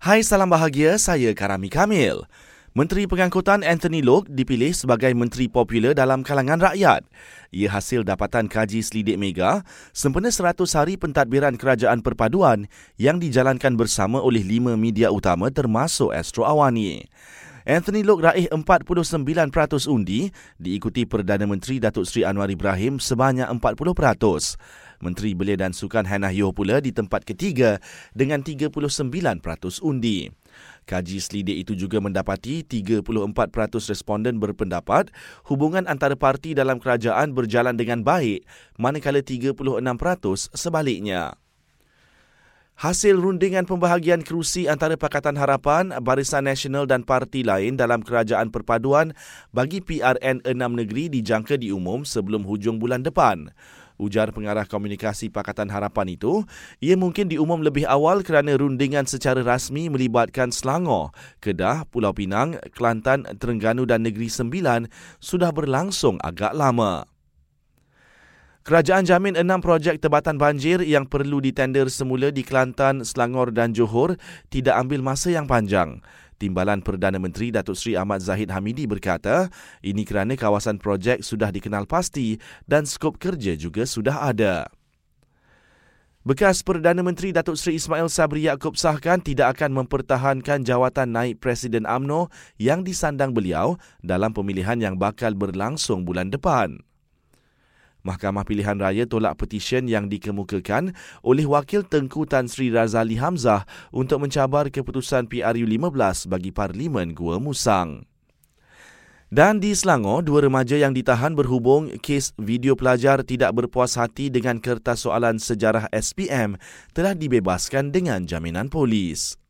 Hai salam bahagia, saya Karami Kamil. Menteri Pengangkutan Anthony Lok dipilih sebagai menteri popular dalam kalangan rakyat. Ia hasil dapatan kaji selidik mega sempena 100 hari pentadbiran kerajaan perpaduan yang dijalankan bersama oleh lima media utama termasuk Astro Awani. Anthony Lok raih 49% undi diikuti Perdana Menteri Datuk Seri Anwar Ibrahim sebanyak 40%. Menteri Belia dan Sukan Hannah Yoh pula di tempat ketiga dengan 39% undi. Kaji selidik itu juga mendapati 34% responden berpendapat hubungan antara parti dalam kerajaan berjalan dengan baik manakala 36% sebaliknya. Hasil rundingan pembahagian kerusi antara Pakatan Harapan, Barisan Nasional dan parti lain dalam kerajaan perpaduan bagi PRN 6 negeri dijangka diumum sebelum hujung bulan depan. Ujar pengarah komunikasi Pakatan Harapan itu, ia mungkin diumum lebih awal kerana rundingan secara rasmi melibatkan Selangor, Kedah, Pulau Pinang, Kelantan, Terengganu dan Negeri Sembilan sudah berlangsung agak lama. Kerajaan jamin enam projek tebatan banjir yang perlu ditender semula di Kelantan, Selangor dan Johor tidak ambil masa yang panjang. Timbalan Perdana Menteri Datuk Seri Ahmad Zahid Hamidi berkata, ini kerana kawasan projek sudah dikenal pasti dan skop kerja juga sudah ada. Bekas Perdana Menteri Datuk Seri Ismail Sabri Yaakob sahkan tidak akan mempertahankan jawatan naik Presiden AMNO yang disandang beliau dalam pemilihan yang bakal berlangsung bulan depan. Mahkamah Pilihan Raya tolak petisyen yang dikemukakan oleh Wakil Tengku Tan Sri Razali Hamzah untuk mencabar keputusan PRU 15 bagi Parlimen Gua Musang. Dan di Selangor, dua remaja yang ditahan berhubung kes video pelajar tidak berpuas hati dengan kertas soalan sejarah SPM telah dibebaskan dengan jaminan polis.